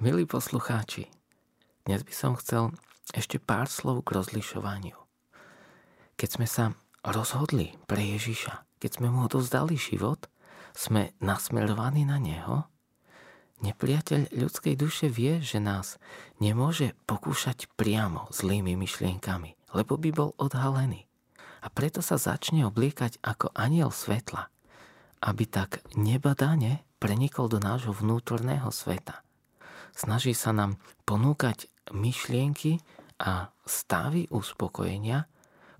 Milí poslucháči, dnes by som chcel ešte pár slov k rozlišovaniu. Keď sme sa rozhodli pre Ježiša, keď sme mu odovzdali život, sme nasmerovaní na Neho, nepriateľ ľudskej duše vie, že nás nemôže pokúšať priamo zlými myšlienkami, lebo by bol odhalený. A preto sa začne obliekať ako aniel svetla, aby tak nebadane prenikol do nášho vnútorného sveta – Snaží sa nám ponúkať myšlienky a stavy uspokojenia,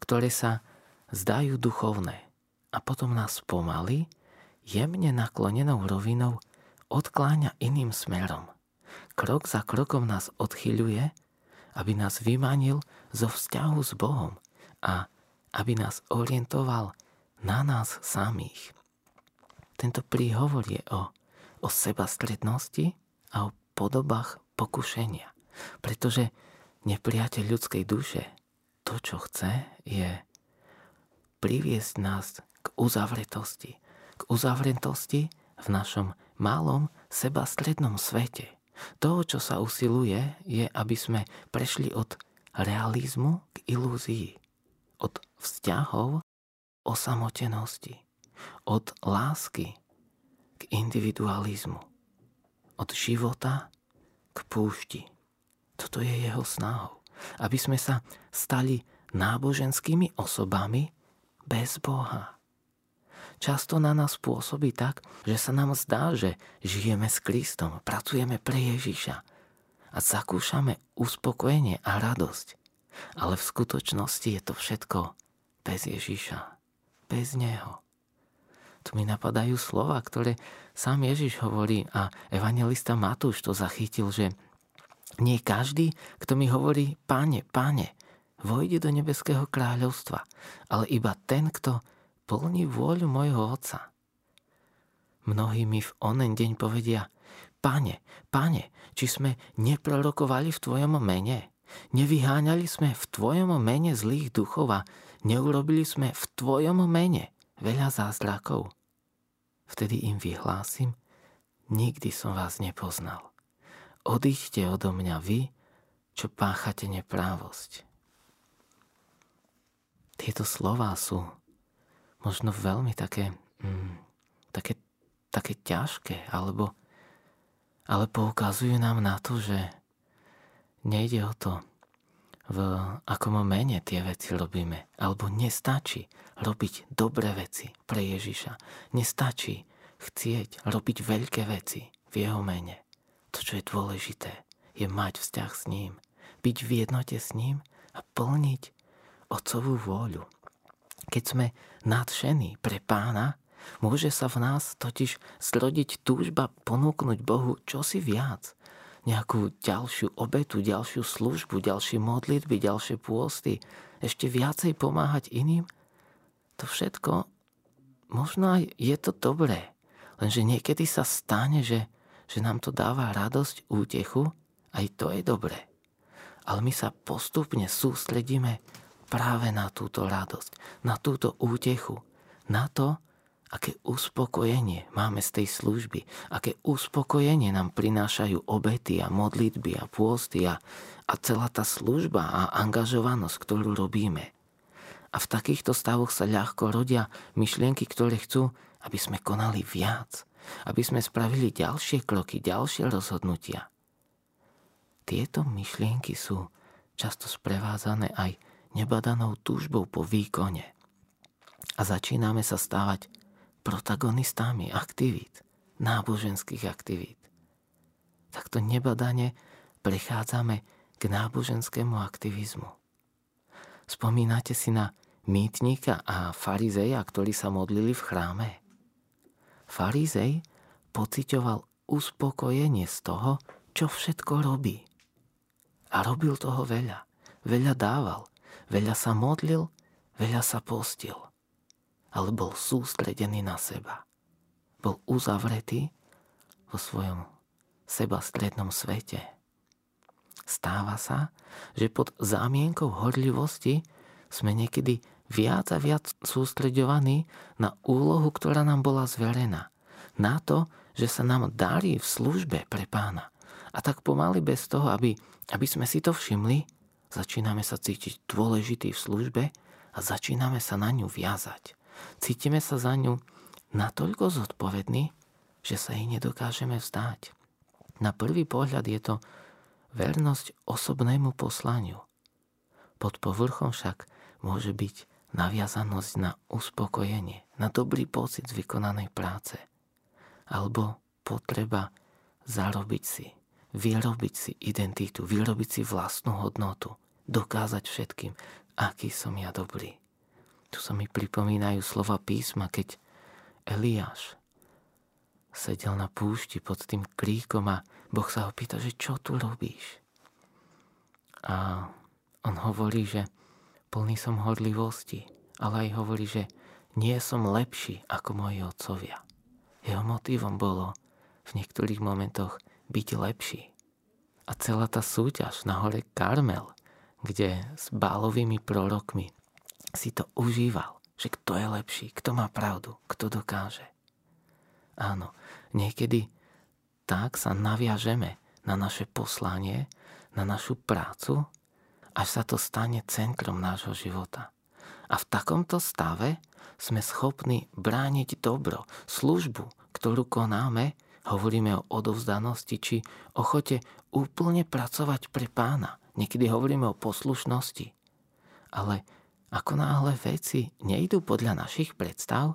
ktoré sa zdajú duchovné a potom nás pomaly, jemne naklonenou rovinou odkláňa iným smerom. Krok za krokom nás odchyľuje, aby nás vymanil zo vzťahu s Bohom a aby nás orientoval na nás samých. Tento príhovor je o, o sebastrednosti a o podobách pokušenia. Pretože nepriateľ ľudskej duše to, čo chce, je priviesť nás k uzavretosti. K uzavretosti v našom malom sebastrednom svete. To, čo sa usiluje, je, aby sme prešli od realizmu k ilúzii. Od vzťahov osamotenosti. Od lásky k individualizmu od života k púšti. Toto je jeho snahou. Aby sme sa stali náboženskými osobami bez Boha. Často na nás pôsobí tak, že sa nám zdá, že žijeme s Kristom, pracujeme pre Ježiša a zakúšame uspokojenie a radosť. Ale v skutočnosti je to všetko bez Ježiša, bez Neho tu mi napadajú slova, ktoré sám Ježiš hovorí a evangelista Matúš to zachytil, že nie každý, kto mi hovorí, páne, páne, vojde do nebeského kráľovstva, ale iba ten, kto plní vôľu mojho Otca. Mnohí mi v onen deň povedia, Pane, pane, či sme neprorokovali v Tvojom mene? Nevyháňali sme v Tvojom mene zlých duchov a neurobili sme v Tvojom mene veľa zázrakov. Vtedy im vyhlásim, nikdy som vás nepoznal. Odíďte odo mňa vy, čo páchate neprávosť. Tieto slová sú možno veľmi také, mm, také, také ťažké, alebo, ale poukazujú nám na to, že nejde o to, v akom mene tie veci robíme. Alebo nestačí robiť dobré veci pre Ježiša. Nestačí chcieť robiť veľké veci v jeho mene. To, čo je dôležité, je mať vzťah s ním, byť v jednote s ním a plniť Otcovú vôľu. Keď sme nadšení pre pána, môže sa v nás totiž zrodiť túžba ponúknuť Bohu čosi viac – nejakú ďalšiu obetu, ďalšiu službu, ďalšie modlitby, ďalšie pôsty, ešte viacej pomáhať iným, to všetko, možno aj je to dobré, lenže niekedy sa stane, že, že nám to dáva radosť, útechu, aj to je dobré. Ale my sa postupne sústredíme práve na túto radosť, na túto útechu, na to, aké uspokojenie máme z tej služby, aké uspokojenie nám prinášajú obety a modlitby a pôsty a, a celá tá služba a angažovanosť, ktorú robíme. A v takýchto stavoch sa ľahko rodia myšlienky, ktoré chcú, aby sme konali viac, aby sme spravili ďalšie kroky, ďalšie rozhodnutia. Tieto myšlienky sú často sprevádzané aj nebadanou túžbou po výkone. A začíname sa stávať protagonistami aktivít, náboženských aktivít. Takto nebadane prechádzame k náboženskému aktivizmu. Spomínate si na mýtnika a farizeja, ktorí sa modlili v chráme? Farizej pocitoval uspokojenie z toho, čo všetko robí. A robil toho veľa. Veľa dával. Veľa sa modlil, veľa sa postil ale bol sústredený na seba. Bol uzavretý vo svojom sebastrednom svete. Stáva sa, že pod zámienkou horlivosti sme niekedy viac a viac sústreďovaní na úlohu, ktorá nám bola zverená. Na to, že sa nám darí v službe pre pána. A tak pomaly bez toho, aby, aby sme si to všimli, začíname sa cítiť dôležitý v službe a začíname sa na ňu viazať. Cítime sa za ňu natoľko zodpovední, že sa jej nedokážeme vzdať. Na prvý pohľad je to vernosť osobnému poslaniu. Pod povrchom však môže byť naviazanosť na uspokojenie, na dobrý pocit z vykonanej práce. Alebo potreba zarobiť si, vyrobiť si identitu, vyrobiť si vlastnú hodnotu, dokázať všetkým, aký som ja dobrý. Tu sa mi pripomínajú slova písma, keď Eliáš sedel na púšti pod tým kríkom a Boh sa ho pýta, že čo tu robíš? A on hovorí, že plný som horlivosti, ale aj hovorí, že nie som lepší ako moji otcovia. Jeho motivom bolo v niektorých momentoch byť lepší. A celá tá súťaž na hore Karmel, kde s bálovými prorokmi si to užíval, že kto je lepší, kto má pravdu, kto dokáže. Áno, niekedy tak sa naviažeme na naše poslanie, na našu prácu, až sa to stane centrom nášho života. A v takomto stave sme schopní brániť dobro, službu, ktorú konáme, hovoríme o odovzdanosti či ochote úplne pracovať pre pána. Niekedy hovoríme o poslušnosti. Ale ako náhle veci nejdú podľa našich predstav,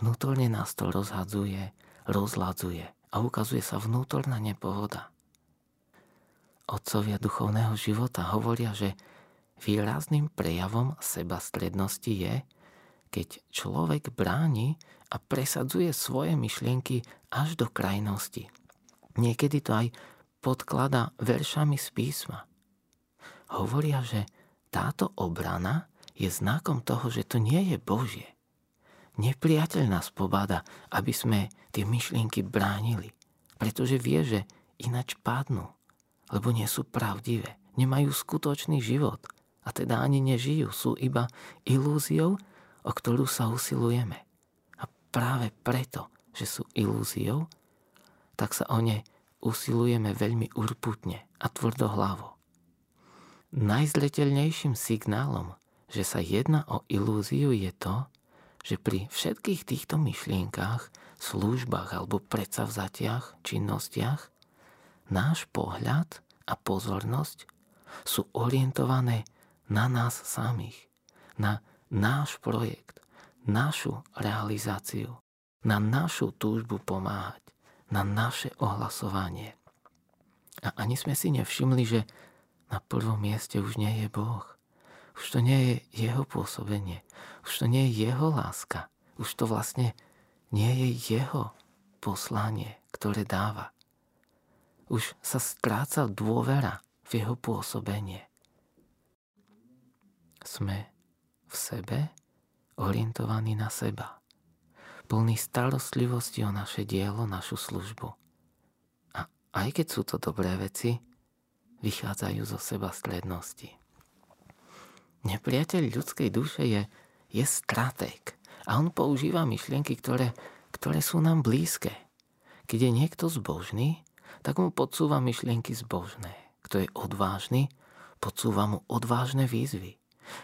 vnútorne nás to rozhadzuje, rozladzuje a ukazuje sa vnútorná nepohoda. Otcovia duchovného života hovoria, že výrazným prejavom seba strednosti je, keď človek bráni a presadzuje svoje myšlienky až do krajnosti. Niekedy to aj podklada veršami z písma. Hovoria, že táto obrana je znakom toho, že to nie je Božie. Nepriateľ nás pobáda, aby sme tie myšlienky bránili, pretože vie, že inač padnú, lebo nie sú pravdivé, nemajú skutočný život a teda ani nežijú, sú iba ilúziou, o ktorú sa usilujeme. A práve preto, že sú ilúziou, tak sa o ne usilujeme veľmi urputne a tvrdohlavo. Najzreteľnejším signálom, že sa jedná o ilúziu je to, že pri všetkých týchto myšlienkách, službách alebo predsavzatiach, činnostiach, náš pohľad a pozornosť sú orientované na nás samých, na náš projekt, našu realizáciu, na našu túžbu pomáhať, na naše ohlasovanie. A ani sme si nevšimli, že na prvom mieste už nie je Boh. Už to nie je jeho pôsobenie. Už to nie je jeho láska. Už to vlastne nie je jeho poslanie, ktoré dáva. Už sa stráca dôvera v jeho pôsobenie. Sme v sebe, orientovaný na seba, plný starostlivosti o naše dielo, našu službu. A aj keď sú to dobré veci, vychádzajú zo seba strednosti. Nepriateľ ľudskej duše je, je stratég a on používa myšlienky, ktoré, ktoré sú nám blízke. Keď je niekto zbožný, tak mu podsúva myšlienky zbožné. Kto je odvážny, podsúva mu odvážne výzvy.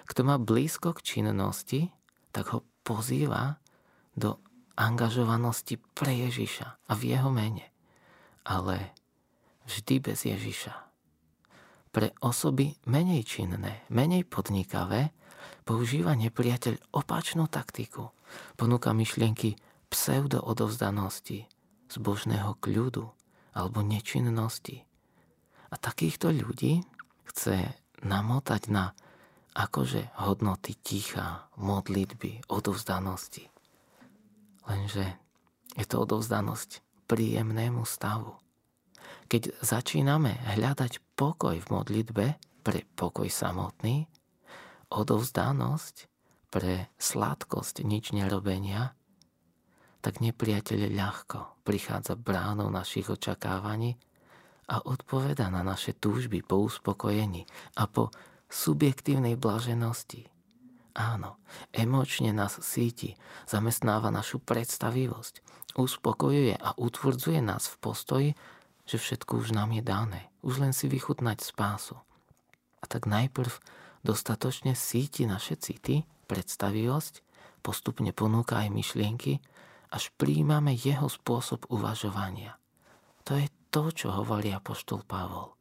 Kto má blízko k činnosti, tak ho pozýva do angažovanosti pre Ježiša a v jeho mene. Ale vždy bez Ježiša. Pre osoby menej činné, menej podnikavé používa nepriateľ opačnú taktiku. Ponúka myšlienky pseudo-odovzdanosti, zbožného kľudu alebo nečinnosti. A takýchto ľudí chce namotať na akože hodnoty ticha, modlitby, odovzdanosti. Lenže je to odovzdanosť príjemnému stavu. Keď začíname hľadať pokoj v modlitbe pre pokoj samotný, odovzdanosť pre sladkosť nič nerobenia, tak nepriateľ ľahko prichádza bránou našich očakávaní a odpoveda na naše túžby po uspokojení a po subjektívnej blaženosti. Áno, emočne nás síti, zamestnáva našu predstavivosť, uspokojuje a utvrdzuje nás v postoji, že všetko už nám je dané. Už len si vychutnať spásu. A tak najprv dostatočne síti naše city, predstavivosť, postupne ponúka aj myšlienky, až príjmame jeho spôsob uvažovania. To je to, čo hovorí apoštol Pavol.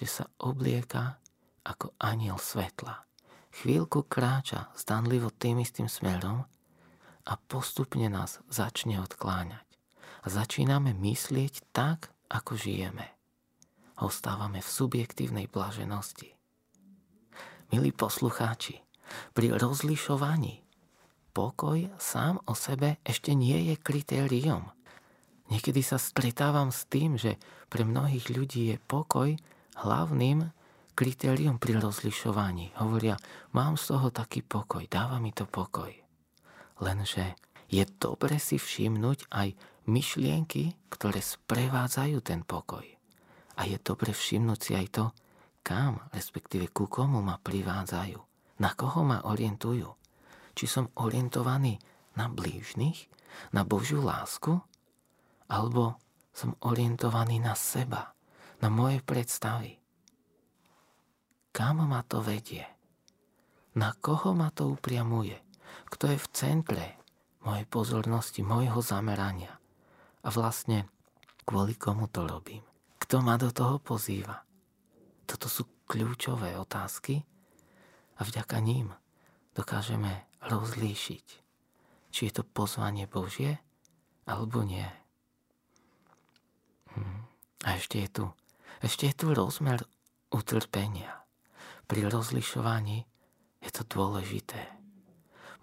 Že sa oblieka ako aniel svetla. Chvíľku kráča zdanlivo tým istým smerom a postupne nás začne odkláňať. A začíname myslieť tak, ako žijeme. Ostávame v subjektívnej blaženosti. Milí poslucháči, pri rozlišovaní pokoj sám o sebe ešte nie je kritériom. Niekedy sa stretávam s tým, že pre mnohých ľudí je pokoj hlavným kritérium pri rozlišovaní. Hovoria, mám z toho taký pokoj, dáva mi to pokoj. Lenže je dobre si všimnúť aj myšlienky, ktoré sprevádzajú ten pokoj. A je dobre všimnúť si aj to, kam, respektíve ku komu ma privádzajú, na koho ma orientujú. Či som orientovaný na blížnych, na Božiu lásku, alebo som orientovaný na seba, na moje predstavy. Kam ma to vedie? Na koho ma to upriamuje? Kto je v centre mojej pozornosti, mojho zamerania? A vlastne kvôli komu to robím? Kto ma do toho pozýva? Toto sú kľúčové otázky a vďaka ním dokážeme rozlíšiť, či je to pozvanie Božie alebo nie. Hm. A ešte je tu, ešte je tu rozmer utrpenia. Pri rozlišovaní je to dôležité.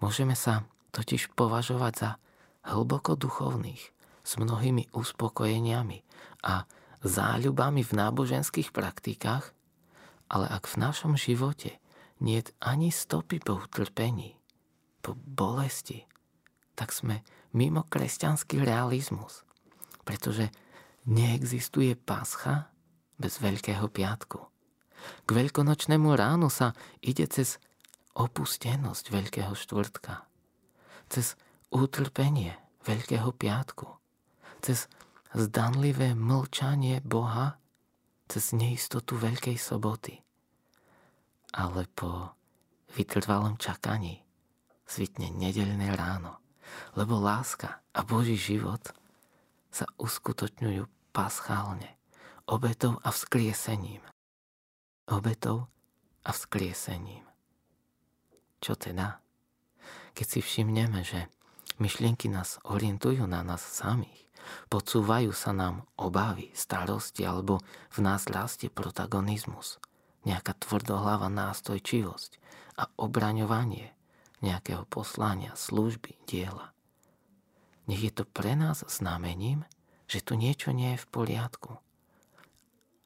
Môžeme sa totiž považovať za hlboko duchovných, s mnohými uspokojeniami a záľubami v náboženských praktikách, ale ak v našom živote nie ani stopy po utrpení, po bolesti, tak sme mimo kresťanský realizmus, pretože neexistuje pascha bez Veľkého piatku. K veľkonočnému ránu sa ide cez opustenosť Veľkého štvrtka, cez utrpenie Veľkého piatku, cez zdanlivé mlčanie Boha, cez neistotu Veľkej soboty. Ale po vytrvalom čakaní svitne nedelné ráno, lebo láska a Boží život sa uskutočňujú paschálne, obetou a vzkriesením. Obetou a vzkriesením. Čo teda? Keď si všimneme, že myšlienky nás orientujú na nás samých, Podsúvajú sa nám obavy, starosti alebo v nás rastie protagonizmus, nejaká tvrdohlava nástojčivosť a obraňovanie nejakého poslania, služby, diela. Nech je to pre nás znamením, že tu niečo nie je v poriadku.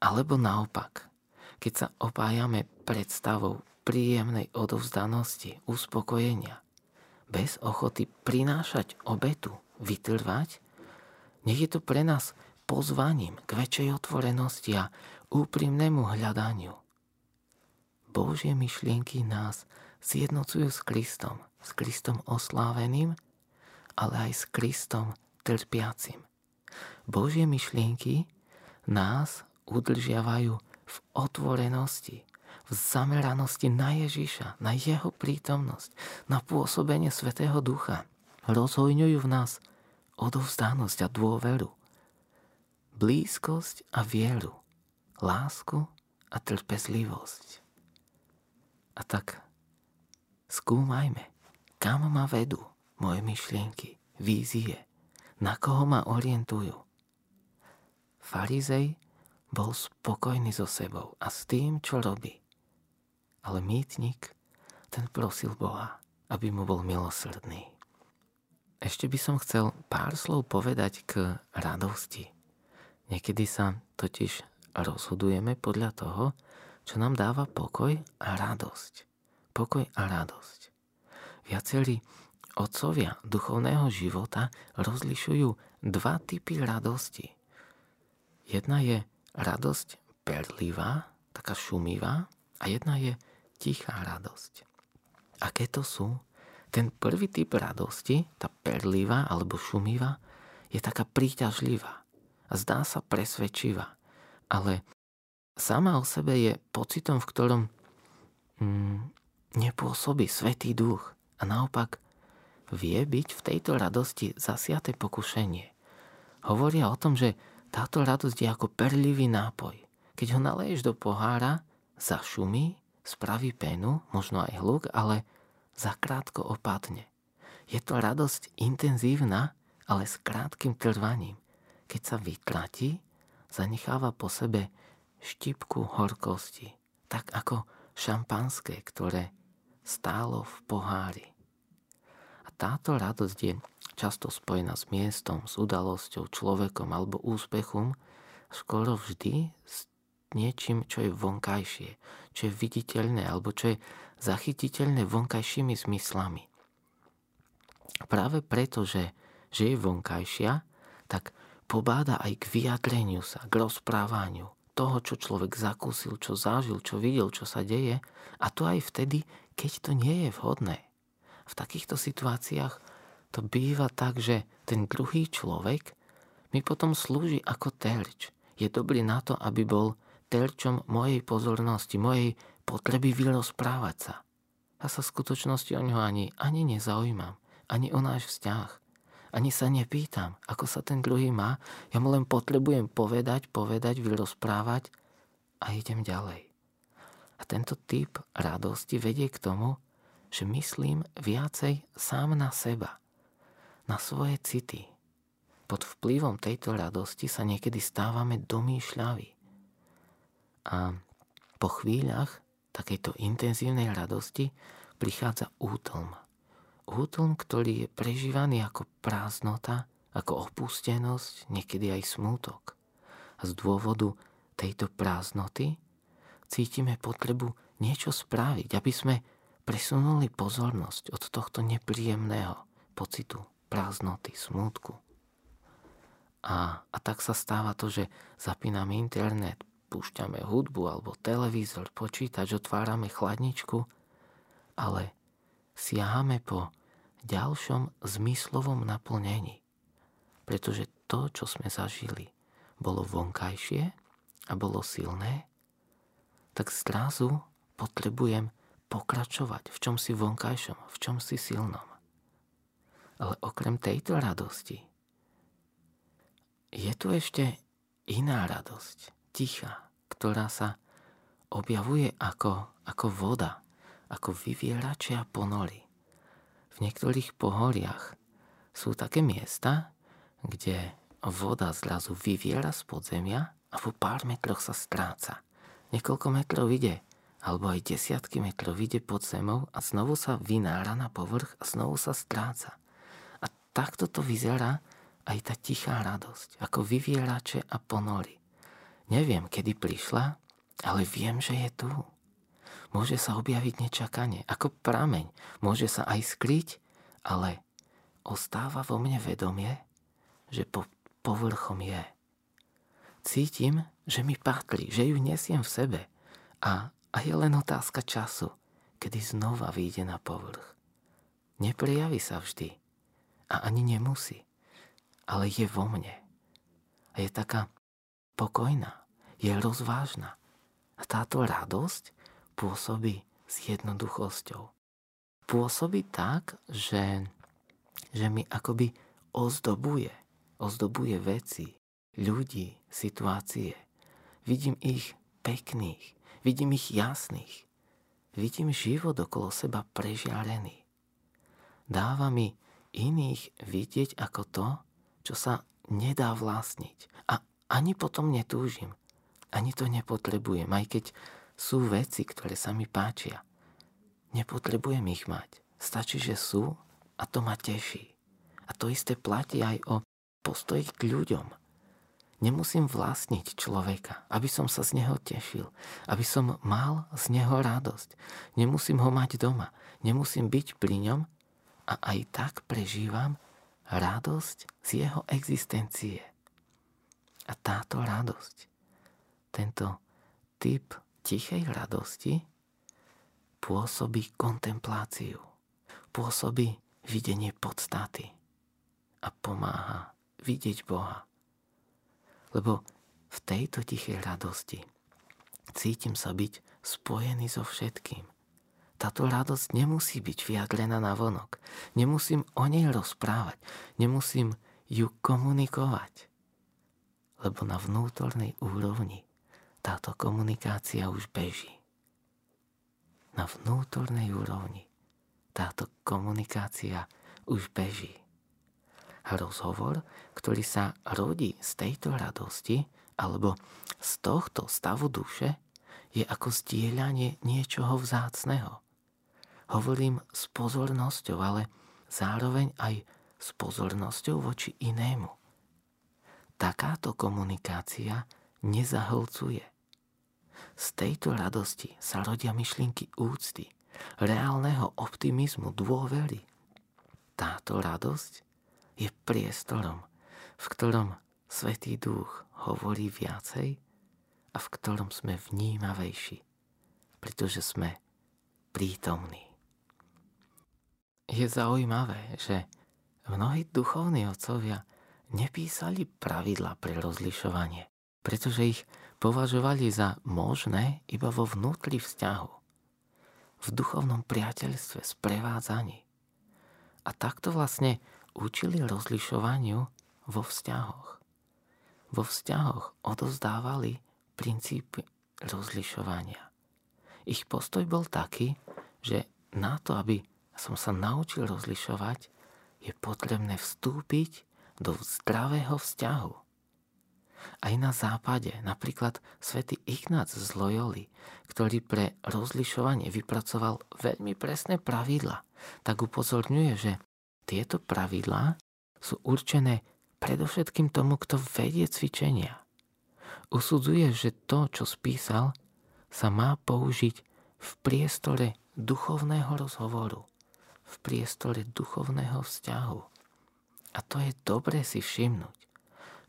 Alebo naopak, keď sa opájame predstavou príjemnej odovzdanosti, uspokojenia, bez ochoty prinášať obetu, vytrvať, nech je to pre nás pozvaním k väčšej otvorenosti a úprimnému hľadaniu. Božie myšlienky nás zjednocujú s Kristom, s Kristom osláveným, ale aj s Kristom trpiacim. Božie myšlienky nás udržiavajú v otvorenosti, v zameranosti na Ježiša, na jeho prítomnosť, na pôsobenie Svetého Ducha. Rozhojňujú v nás odovzdanosť a dôveru, blízkosť a vieru, lásku a trpezlivosť. A tak skúmajme, kam ma vedú moje myšlienky, vízie, na koho ma orientujú. Farizej bol spokojný so sebou a s tým, čo robí. Ale mýtnik, ten prosil Boha, aby mu bol milosrdný. Ešte by som chcel pár slov povedať k radosti. Niekedy sa totiž rozhodujeme podľa toho, čo nám dáva pokoj a radosť. Pokoj a radosť. Viacerí otcovia duchovného života rozlišujú dva typy radosti. Jedna je radosť perlivá, taká šumivá, a jedna je tichá radosť. Aké to sú? Ten prvý typ radosti, tá perlivá alebo šumivá, je taká príťažlivá. a zdá sa presvedčivá, ale sama o sebe je pocitom, v ktorom mm, nepôsobí Svetý duch a naopak vie byť v tejto radosti zasiate pokušenie. Hovoria o tom, že táto radosť je ako perlivý nápoj. Keď ho naleješ do pohára, zašumí, spraví penu, možno aj hluk, ale zakrátko opadne. Je to radosť intenzívna, ale s krátkým trvaním. Keď sa vytratí, zanecháva po sebe štipku horkosti, tak ako šampanské, ktoré stálo v pohári. A táto radosť je často spojená s miestom, s udalosťou, človekom alebo úspechom, skoro vždy s niečím, čo je vonkajšie, čo je viditeľné alebo čo je zachytiteľné vonkajšími zmyslami. Práve preto, že, že je vonkajšia, tak pobáda aj k vyjadreniu sa, k rozprávaniu toho, čo človek zakúsil, čo zažil, čo videl, čo sa deje a to aj vtedy, keď to nie je vhodné. V takýchto situáciách to býva tak, že ten druhý človek mi potom slúži ako terč. Je dobrý na to, aby bol terčom mojej pozornosti, mojej potreby vyrozprávať sa. Ja sa v skutočnosti o ňo ani, ani nezaujímam, ani o náš vzťah. Ani sa nepýtam, ako sa ten druhý má. Ja mu len potrebujem povedať, povedať, vyrozprávať a idem ďalej. A tento typ radosti vedie k tomu, že myslím viacej sám na seba, na svoje city. Pod vplyvom tejto radosti sa niekedy stávame domýšľaví. A po chvíľach takejto intenzívnej radosti prichádza útlm útlm, ktorý je prežívaný ako prázdnota, ako opustenosť, niekedy aj smútok. A z dôvodu tejto prázdnoty cítime potrebu niečo spraviť, aby sme presunuli pozornosť od tohto nepríjemného pocitu prázdnoty, smútku. A, a tak sa stáva to, že zapíname internet, púšťame hudbu alebo televízor, počítač, otvárame chladničku, ale siahame po ďalšom zmyslovom naplnení. Pretože to, čo sme zažili, bolo vonkajšie a bolo silné, tak zrazu potrebujem pokračovať v čom si vonkajšom, v čom si silnom. Ale okrem tejto radosti je tu ešte iná radosť, tichá, ktorá sa objavuje ako, ako voda, ako vyvieračia ponory v niektorých pohoriach sú také miesta, kde voda zrazu vyviera z podzemia a po pár metroch sa stráca. Niekoľko metrov ide, alebo aj desiatky metrov ide pod zemou a znovu sa vynára na povrch a znovu sa stráca. A takto to vyzerá aj tá tichá radosť, ako vyvierače a ponory. Neviem, kedy prišla, ale viem, že je tu môže sa objaviť nečakane, ako prameň, môže sa aj skryť, ale ostáva vo mne vedomie, že po povrchom je. Cítim, že mi patrí, že ju nesiem v sebe a, a je len otázka času, kedy znova vyjde na povrch. Neprejaví sa vždy a ani nemusí, ale je vo mne. A je taká pokojná, je rozvážna. A táto radosť pôsobí s jednoduchosťou. Pôsobí tak, že, že mi akoby ozdobuje, ozdobuje veci, ľudí, situácie. Vidím ich pekných, vidím ich jasných, vidím život okolo seba prežiarený. Dáva mi iných vidieť ako to, čo sa nedá vlastniť. A ani potom netúžim, ani to nepotrebujem, aj keď sú veci, ktoré sa mi páčia. Nepotrebujem ich mať. Stačí, že sú a to ma teší. A to isté platí aj o postoji k ľuďom. Nemusím vlastniť človeka, aby som sa z neho tešil, aby som mal z neho radosť. Nemusím ho mať doma, nemusím byť pri ňom a aj tak prežívam radosť z jeho existencie. A táto radosť, tento typ tichej radosti pôsobí kontempláciu, pôsobí videnie podstaty a pomáha vidieť Boha. Lebo v tejto tichej radosti cítim sa byť spojený so všetkým. Táto radosť nemusí byť vyjadrená na vonok. Nemusím o nej rozprávať. Nemusím ju komunikovať. Lebo na vnútornej úrovni táto komunikácia už beží. Na vnútornej úrovni táto komunikácia už beží. Rozhovor, ktorý sa rodí z tejto radosti alebo z tohto stavu duše, je ako zdieľanie niečoho vzácného. Hovorím s pozornosťou, ale zároveň aj s pozornosťou voči inému. Takáto komunikácia nezahlcuje. Z tejto radosti sa rodia myšlienky úcty, reálneho optimizmu, dôvery. Táto radosť je priestorom, v ktorom Svetý Duch hovorí viacej a v ktorom sme vnímavejší, pretože sme prítomní. Je zaujímavé, že mnohí duchovní otcovia nepísali pravidla pre rozlišovanie, pretože ich považovali za možné iba vo vnútri vzťahu, v duchovnom priateľstve, sprevádzaní. A takto vlastne učili rozlišovaniu vo vzťahoch. Vo vzťahoch odozdávali princípy rozlišovania. Ich postoj bol taký, že na to, aby som sa naučil rozlišovať, je potrebné vstúpiť do zdravého vzťahu. Aj na západe, napríklad svätý Ignác z Loyoli, ktorý pre rozlišovanie vypracoval veľmi presné pravidla, tak upozorňuje, že tieto pravidlá sú určené predovšetkým tomu, kto vedie cvičenia. Usudzuje, že to, čo spísal, sa má použiť v priestore duchovného rozhovoru, v priestore duchovného vzťahu. A to je dobre si všimnúť,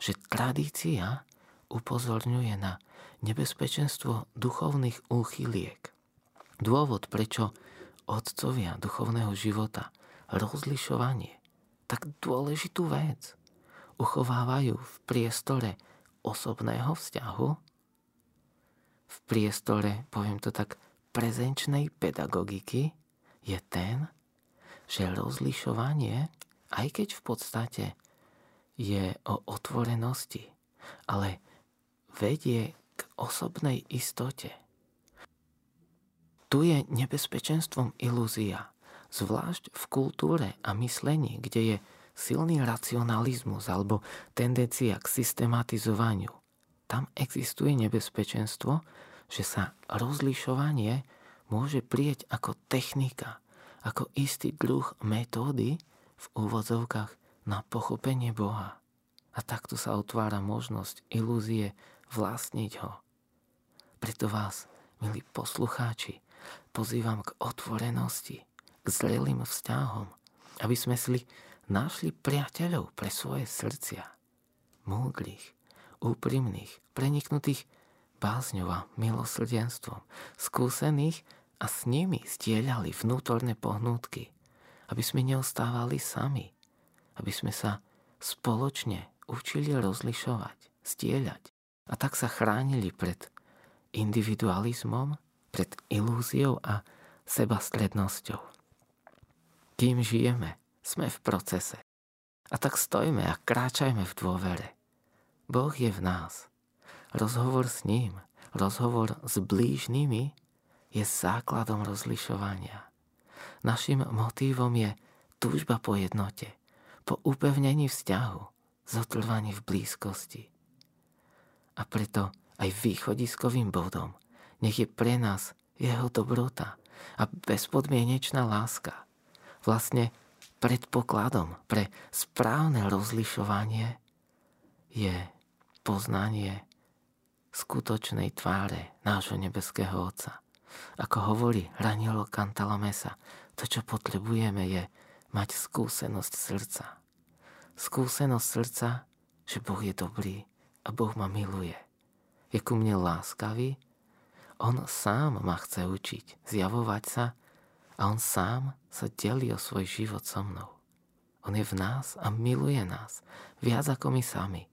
že tradícia upozorňuje na nebezpečenstvo duchovných úchyliek. Dôvod, prečo otcovia duchovného života rozlišovanie, tak dôležitú vec uchovávajú v priestore osobného vzťahu, v priestore, poviem to tak, prezenčnej pedagogiky je ten, že rozlišovanie aj keď v podstate je o otvorenosti, ale vedie k osobnej istote. Tu je nebezpečenstvom ilúzia, zvlášť v kultúre a myslení, kde je silný racionalizmus alebo tendencia k systematizovaniu. Tam existuje nebezpečenstvo, že sa rozlišovanie môže prieť ako technika, ako istý druh metódy, v úvodzovkách na pochopenie Boha. A takto sa otvára možnosť ilúzie vlastniť ho. Preto vás, milí poslucháči, pozývam k otvorenosti, k zrelým vzťahom, aby sme si našli priateľov pre svoje srdcia. Múdrych, úprimných, preniknutých bázňov a milosrdenstvom, skúsených a s nimi stieľali vnútorné pohnútky – aby sme neostávali sami, aby sme sa spoločne učili rozlišovať, stieľať a tak sa chránili pred individualizmom, pred ilúziou a sebastrednosťou. Kým žijeme, sme v procese. A tak stojme a kráčajme v dôvere. Boh je v nás. Rozhovor s ním, rozhovor s blížnymi je základom rozlišovania. Našim motívom je túžba po jednote, po upevnení vzťahu, zotrvaní v blízkosti. A preto aj východiskovým bodom nech je pre nás jeho dobrota a bezpodmienečná láska. Vlastne predpokladom pre správne rozlišovanie je poznanie skutočnej tváre nášho nebeského Otca. Ako hovorí Ranielo Cantalamesa, to, čo potrebujeme, je mať skúsenosť srdca. Skúsenosť srdca, že Boh je dobrý a Boh ma miluje. Je ku mne láskavý, On sám ma chce učiť, zjavovať sa a On sám sa delí o svoj život so mnou. On je v nás a miluje nás viac ako my sami.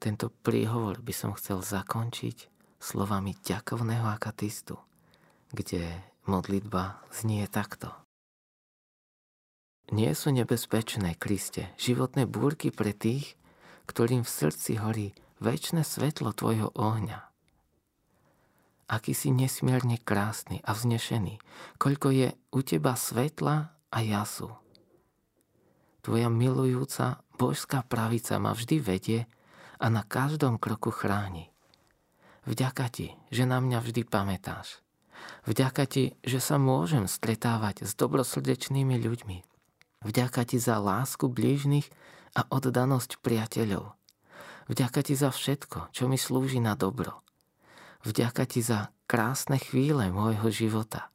tento príhovor by som chcel zakončiť slovami ďakovného akatistu, kde modlitba znie takto. Nie sú nebezpečné, Kriste, životné búrky pre tých, ktorým v srdci horí väčšie svetlo Tvojho ohňa. Aký si nesmierne krásny a vznešený, koľko je u Teba svetla a jasu. Tvoja milujúca božská pravica ma vždy vedie a na každom kroku chráni. Vďaka ti, že na mňa vždy pamätáš. Vďaka ti, že sa môžem stretávať s dobrosrdečnými ľuďmi. Vďaka ti za lásku blížnych a oddanosť priateľov. Vďaka ti za všetko, čo mi slúži na dobro. Vďaka ti za krásne chvíle môjho života.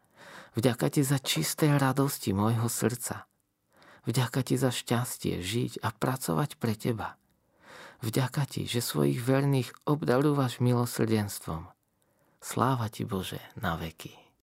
Vďaka ti za čisté radosti môjho srdca. Vďaka ti za šťastie žiť a pracovať pre teba. Vďaka ti, že svojich verných obdarúvaš milosrdenstvom. Sláva ti Bože na veky.